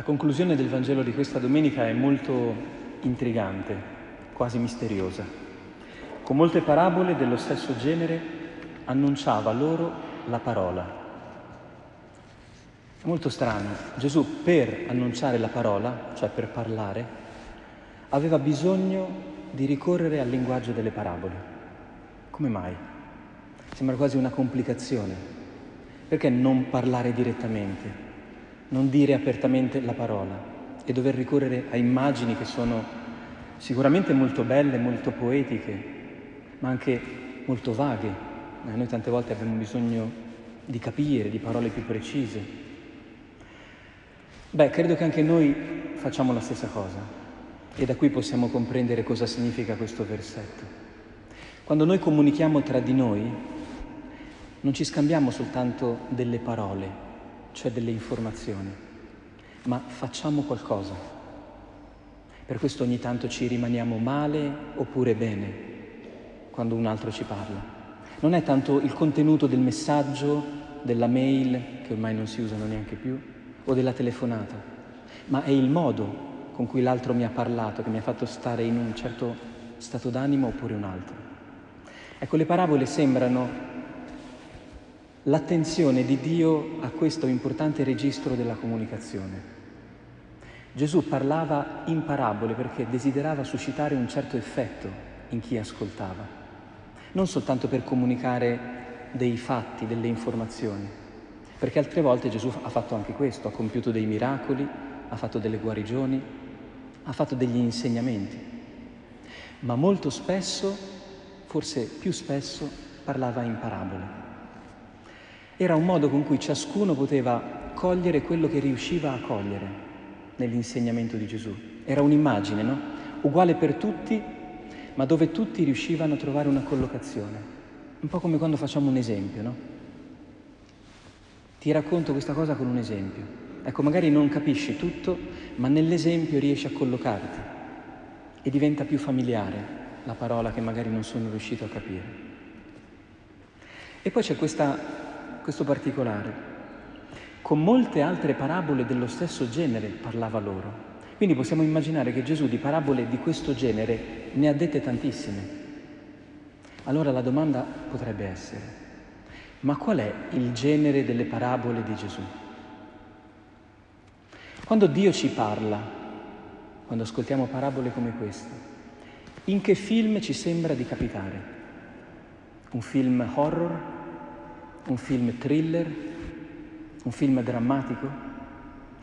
La conclusione del Vangelo di questa domenica è molto intrigante, quasi misteriosa. Con molte parabole dello stesso genere annunciava loro la parola. È molto strano, Gesù per annunciare la parola, cioè per parlare, aveva bisogno di ricorrere al linguaggio delle parabole. Come mai? Sembra quasi una complicazione. Perché non parlare direttamente? Non dire apertamente la parola e dover ricorrere a immagini che sono sicuramente molto belle, molto poetiche, ma anche molto vaghe. Eh, noi tante volte abbiamo bisogno di capire, di parole più precise. Beh, credo che anche noi facciamo la stessa cosa e da qui possiamo comprendere cosa significa questo versetto. Quando noi comunichiamo tra di noi, non ci scambiamo soltanto delle parole, cioè delle informazioni, ma facciamo qualcosa. Per questo ogni tanto ci rimaniamo male oppure bene quando un altro ci parla. Non è tanto il contenuto del messaggio, della mail, che ormai non si usano neanche più, o della telefonata, ma è il modo con cui l'altro mi ha parlato, che mi ha fatto stare in un certo stato d'animo oppure un altro. Ecco, le parabole sembrano l'attenzione di Dio a questo importante registro della comunicazione. Gesù parlava in parabole perché desiderava suscitare un certo effetto in chi ascoltava, non soltanto per comunicare dei fatti, delle informazioni, perché altre volte Gesù ha fatto anche questo, ha compiuto dei miracoli, ha fatto delle guarigioni, ha fatto degli insegnamenti, ma molto spesso, forse più spesso, parlava in parabole. Era un modo con cui ciascuno poteva cogliere quello che riusciva a cogliere nell'insegnamento di Gesù. Era un'immagine, no? Uguale per tutti, ma dove tutti riuscivano a trovare una collocazione. Un po' come quando facciamo un esempio, no? Ti racconto questa cosa con un esempio. Ecco, magari non capisci tutto, ma nell'esempio riesci a collocarti e diventa più familiare la parola che magari non sono riuscito a capire. E poi c'è questa questo particolare. Con molte altre parabole dello stesso genere parlava loro. Quindi possiamo immaginare che Gesù di parabole di questo genere ne ha dette tantissime. Allora la domanda potrebbe essere, ma qual è il genere delle parabole di Gesù? Quando Dio ci parla, quando ascoltiamo parabole come queste, in che film ci sembra di capitare? Un film horror? Un film thriller, un film drammatico,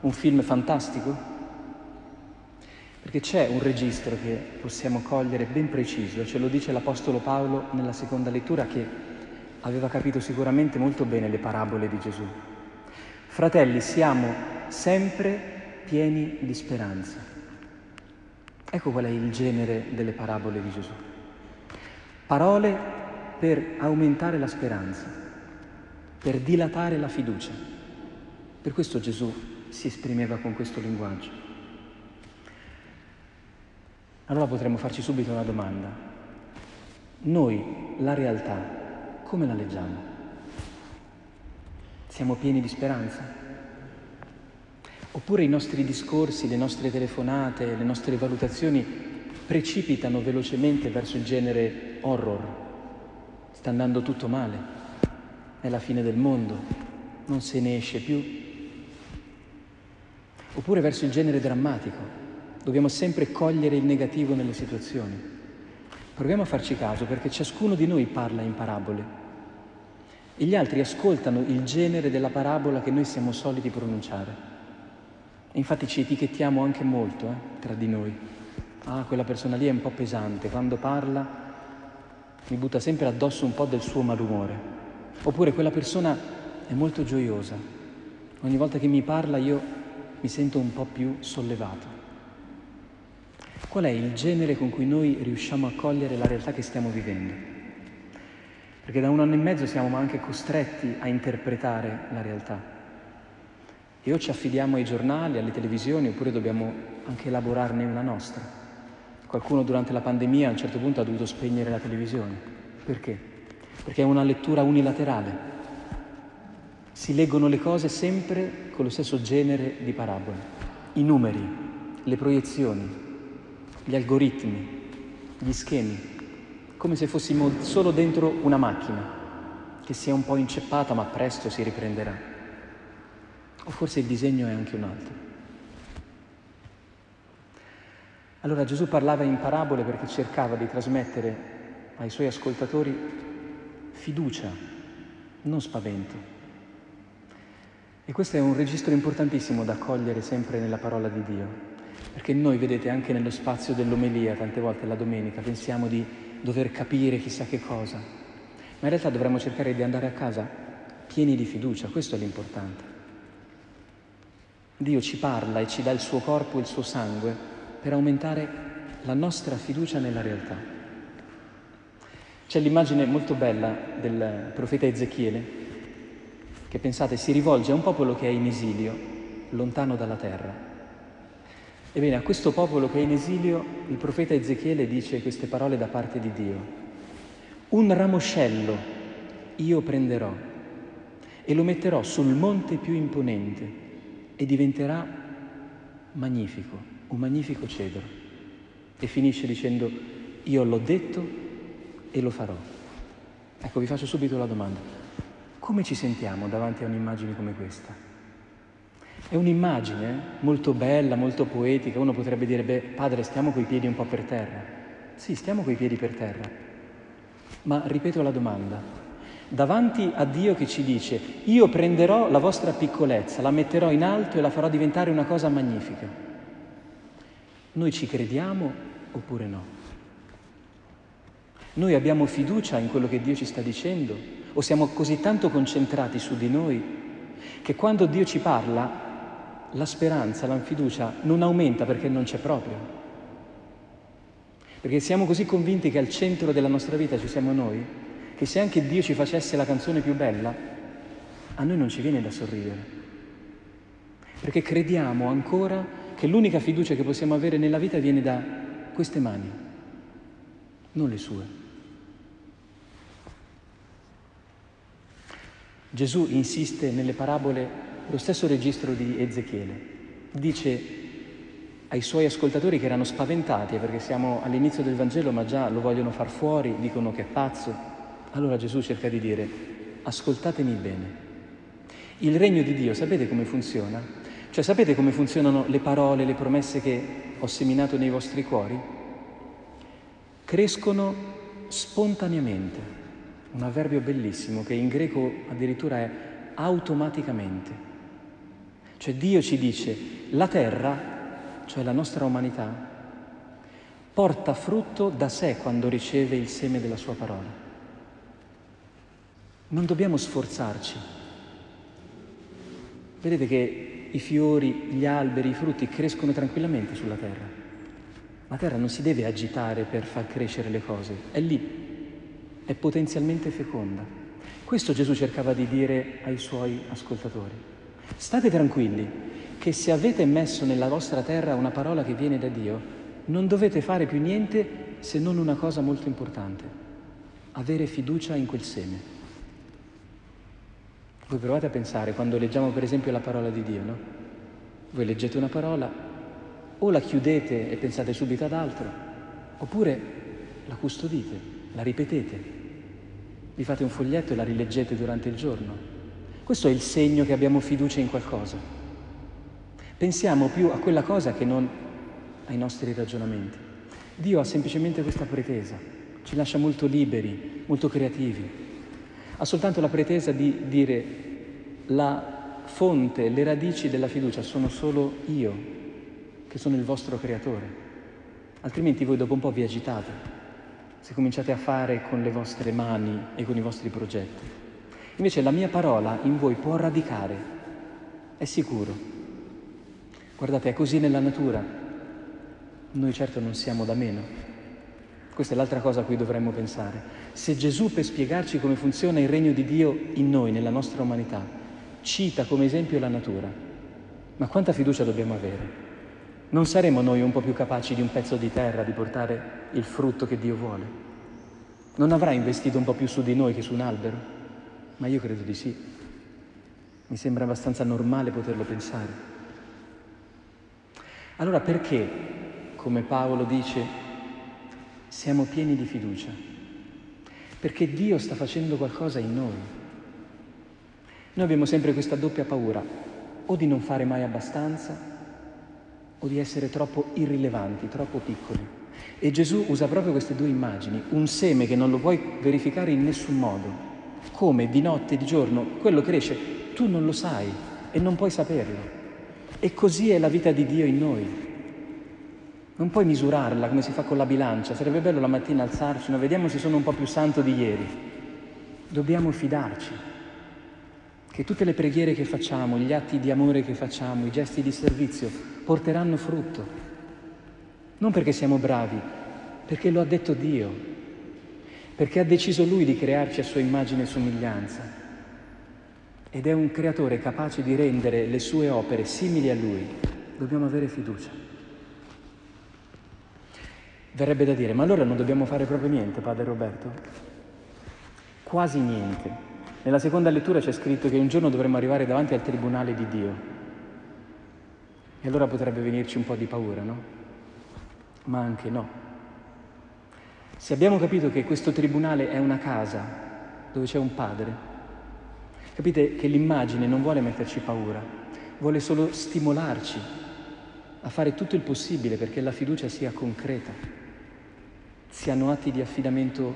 un film fantastico? Perché c'è un registro che possiamo cogliere ben preciso, ce lo dice l'Apostolo Paolo nella seconda lettura che aveva capito sicuramente molto bene le parabole di Gesù. Fratelli, siamo sempre pieni di speranza. Ecco qual è il genere delle parabole di Gesù. Parole per aumentare la speranza per dilatare la fiducia. Per questo Gesù si esprimeva con questo linguaggio. Allora potremmo farci subito una domanda. Noi la realtà come la leggiamo? Siamo pieni di speranza? Oppure i nostri discorsi, le nostre telefonate, le nostre valutazioni precipitano velocemente verso il genere horror? Sta andando tutto male? È la fine del mondo, non se ne esce più. Oppure verso il genere drammatico, dobbiamo sempre cogliere il negativo nelle situazioni. Proviamo a farci caso perché ciascuno di noi parla in parabole e gli altri ascoltano il genere della parabola che noi siamo soliti pronunciare. E infatti ci etichettiamo anche molto eh, tra di noi. Ah, quella persona lì è un po' pesante, quando parla mi butta sempre addosso un po' del suo malumore. Oppure quella persona è molto gioiosa. Ogni volta che mi parla io mi sento un po' più sollevato. Qual è il genere con cui noi riusciamo a cogliere la realtà che stiamo vivendo? Perché da un anno e mezzo siamo anche costretti a interpretare la realtà. E o ci affidiamo ai giornali, alle televisioni, oppure dobbiamo anche elaborarne una nostra. Qualcuno durante la pandemia a un certo punto ha dovuto spegnere la televisione. Perché? Perché è una lettura unilaterale. Si leggono le cose sempre con lo stesso genere di parabole. i numeri, le proiezioni, gli algoritmi, gli schemi, come se fossimo solo dentro una macchina che sia un po' inceppata ma presto si riprenderà. O forse il disegno è anche un altro. Allora Gesù parlava in parabole perché cercava di trasmettere ai suoi ascoltatori fiducia, non spavento. E questo è un registro importantissimo da cogliere sempre nella parola di Dio, perché noi, vedete, anche nello spazio dell'omelia, tante volte la domenica, pensiamo di dover capire chissà che cosa, ma in realtà dovremmo cercare di andare a casa pieni di fiducia, questo è l'importante. Dio ci parla e ci dà il suo corpo e il suo sangue per aumentare la nostra fiducia nella realtà. C'è l'immagine molto bella del profeta Ezechiele che pensate si rivolge a un popolo che è in esilio, lontano dalla terra. Ebbene, a questo popolo che è in esilio, il profeta Ezechiele dice queste parole da parte di Dio. Un ramoscello io prenderò e lo metterò sul monte più imponente e diventerà magnifico, un magnifico cedro. E finisce dicendo, io l'ho detto e lo farò. Ecco, vi faccio subito la domanda. Come ci sentiamo davanti a un'immagine come questa? È un'immagine molto bella, molto poetica. Uno potrebbe dire, beh, padre, stiamo coi piedi un po' per terra. Sì, stiamo coi piedi per terra. Ma ripeto la domanda. Davanti a Dio che ci dice, io prenderò la vostra piccolezza, la metterò in alto e la farò diventare una cosa magnifica. Noi ci crediamo oppure no? Noi abbiamo fiducia in quello che Dio ci sta dicendo o siamo così tanto concentrati su di noi che quando Dio ci parla la speranza, la fiducia non aumenta perché non c'è proprio. Perché siamo così convinti che al centro della nostra vita ci siamo noi, che se anche Dio ci facesse la canzone più bella, a noi non ci viene da sorridere. Perché crediamo ancora che l'unica fiducia che possiamo avere nella vita viene da queste mani, non le sue. Gesù insiste nelle parabole lo stesso registro di Ezechiele. Dice ai suoi ascoltatori che erano spaventati perché siamo all'inizio del Vangelo ma già lo vogliono far fuori, dicono che è pazzo. Allora Gesù cerca di dire, ascoltatemi bene. Il regno di Dio, sapete come funziona? Cioè sapete come funzionano le parole, le promesse che ho seminato nei vostri cuori? Crescono spontaneamente un avverbio bellissimo che in greco addirittura è automaticamente. Cioè Dio ci dice, la terra, cioè la nostra umanità, porta frutto da sé quando riceve il seme della sua parola. Non dobbiamo sforzarci. Vedete che i fiori, gli alberi, i frutti crescono tranquillamente sulla terra. La terra non si deve agitare per far crescere le cose, è lì, è potenzialmente feconda. Questo Gesù cercava di dire ai suoi ascoltatori. State tranquilli che se avete messo nella vostra terra una parola che viene da Dio, non dovete fare più niente se non una cosa molto importante, avere fiducia in quel seme. Voi provate a pensare, quando leggiamo per esempio la parola di Dio, no? Voi leggete una parola, o la chiudete e pensate subito ad altro, oppure la custodite, la ripetete, vi fate un foglietto e la rileggete durante il giorno. Questo è il segno che abbiamo fiducia in qualcosa. Pensiamo più a quella cosa che non ai nostri ragionamenti. Dio ha semplicemente questa pretesa, ci lascia molto liberi, molto creativi. Ha soltanto la pretesa di dire la fonte, le radici della fiducia sono solo io, che sono il vostro creatore. Altrimenti voi dopo un po' vi agitate, se cominciate a fare con le vostre mani e con i vostri progetti. Invece la mia parola in voi può radicare, è sicuro. Guardate, è così nella natura. Noi certo non siamo da meno. Questa è l'altra cosa a cui dovremmo pensare. Se Gesù per spiegarci come funziona il regno di Dio in noi, nella nostra umanità, cita come esempio la natura, ma quanta fiducia dobbiamo avere? Non saremo noi un po' più capaci di un pezzo di terra di portare il frutto che Dio vuole? Non avrà investito un po' più su di noi che su un albero? Ma io credo di sì. Mi sembra abbastanza normale poterlo pensare. Allora perché, come Paolo dice, siamo pieni di fiducia? Perché Dio sta facendo qualcosa in noi. Noi abbiamo sempre questa doppia paura, o di non fare mai abbastanza, o di essere troppo irrilevanti, troppo piccoli. E Gesù usa proprio queste due immagini, un seme che non lo puoi verificare in nessun modo, come di notte e di giorno, quello cresce, tu non lo sai e non puoi saperlo. E così è la vita di Dio in noi. Non puoi misurarla come si fa con la bilancia, sarebbe bello la mattina alzarci, no? vediamo se sono un po' più santo di ieri. Dobbiamo fidarci che tutte le preghiere che facciamo, gli atti di amore che facciamo, i gesti di servizio porteranno frutto non perché siamo bravi, perché lo ha detto Dio, perché ha deciso Lui di crearci a sua immagine e somiglianza. Ed è un creatore capace di rendere le sue opere simili a Lui. Dobbiamo avere fiducia. Verrebbe da dire, ma allora non dobbiamo fare proprio niente, Padre Roberto? Quasi niente. Nella seconda lettura c'è scritto che un giorno dovremo arrivare davanti al tribunale di Dio. E allora potrebbe venirci un po' di paura, no? ma anche no. Se abbiamo capito che questo tribunale è una casa dove c'è un padre, capite che l'immagine non vuole metterci paura, vuole solo stimolarci a fare tutto il possibile perché la fiducia sia concreta, siano atti di affidamento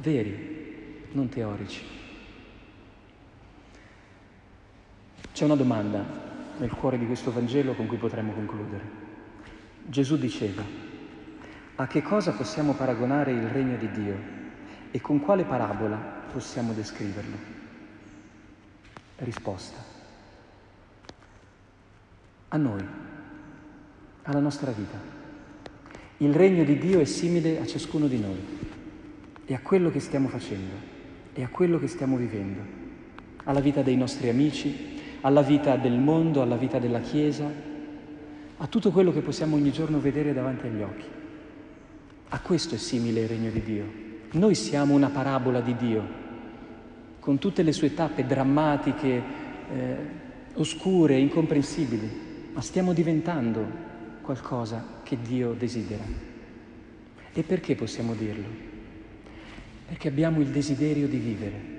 veri, non teorici. C'è una domanda nel cuore di questo Vangelo con cui potremmo concludere. Gesù diceva, a che cosa possiamo paragonare il regno di Dio e con quale parabola possiamo descriverlo? Risposta. A noi, alla nostra vita. Il regno di Dio è simile a ciascuno di noi e a quello che stiamo facendo e a quello che stiamo vivendo, alla vita dei nostri amici, alla vita del mondo, alla vita della Chiesa, a tutto quello che possiamo ogni giorno vedere davanti agli occhi. A questo è simile il regno di Dio. Noi siamo una parabola di Dio, con tutte le sue tappe drammatiche, eh, oscure, incomprensibili, ma stiamo diventando qualcosa che Dio desidera. E perché possiamo dirlo? Perché abbiamo il desiderio di vivere.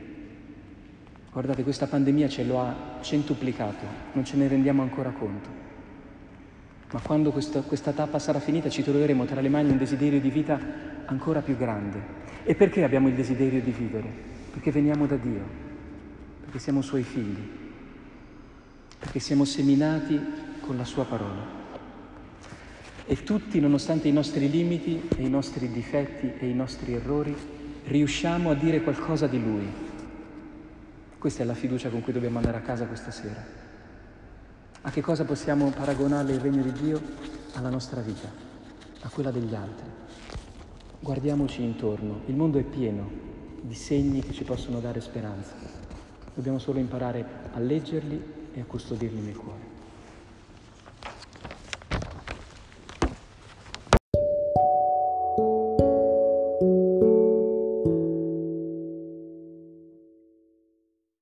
Guardate, questa pandemia ce lo ha centuplicato, non ce ne rendiamo ancora conto. Ma quando questa, questa tappa sarà finita ci troveremo tra le mani un desiderio di vita ancora più grande. E perché abbiamo il desiderio di vivere? Perché veniamo da Dio, perché siamo Suoi figli, perché siamo seminati con la Sua parola. E tutti, nonostante i nostri limiti e i nostri difetti e i nostri errori, riusciamo a dire qualcosa di Lui. Questa è la fiducia con cui dobbiamo andare a casa questa sera. A che cosa possiamo paragonare il regno di Dio? Alla nostra vita, a quella degli altri. Guardiamoci intorno, il mondo è pieno di segni che ci possono dare speranza. Dobbiamo solo imparare a leggerli e a custodirli nel cuore.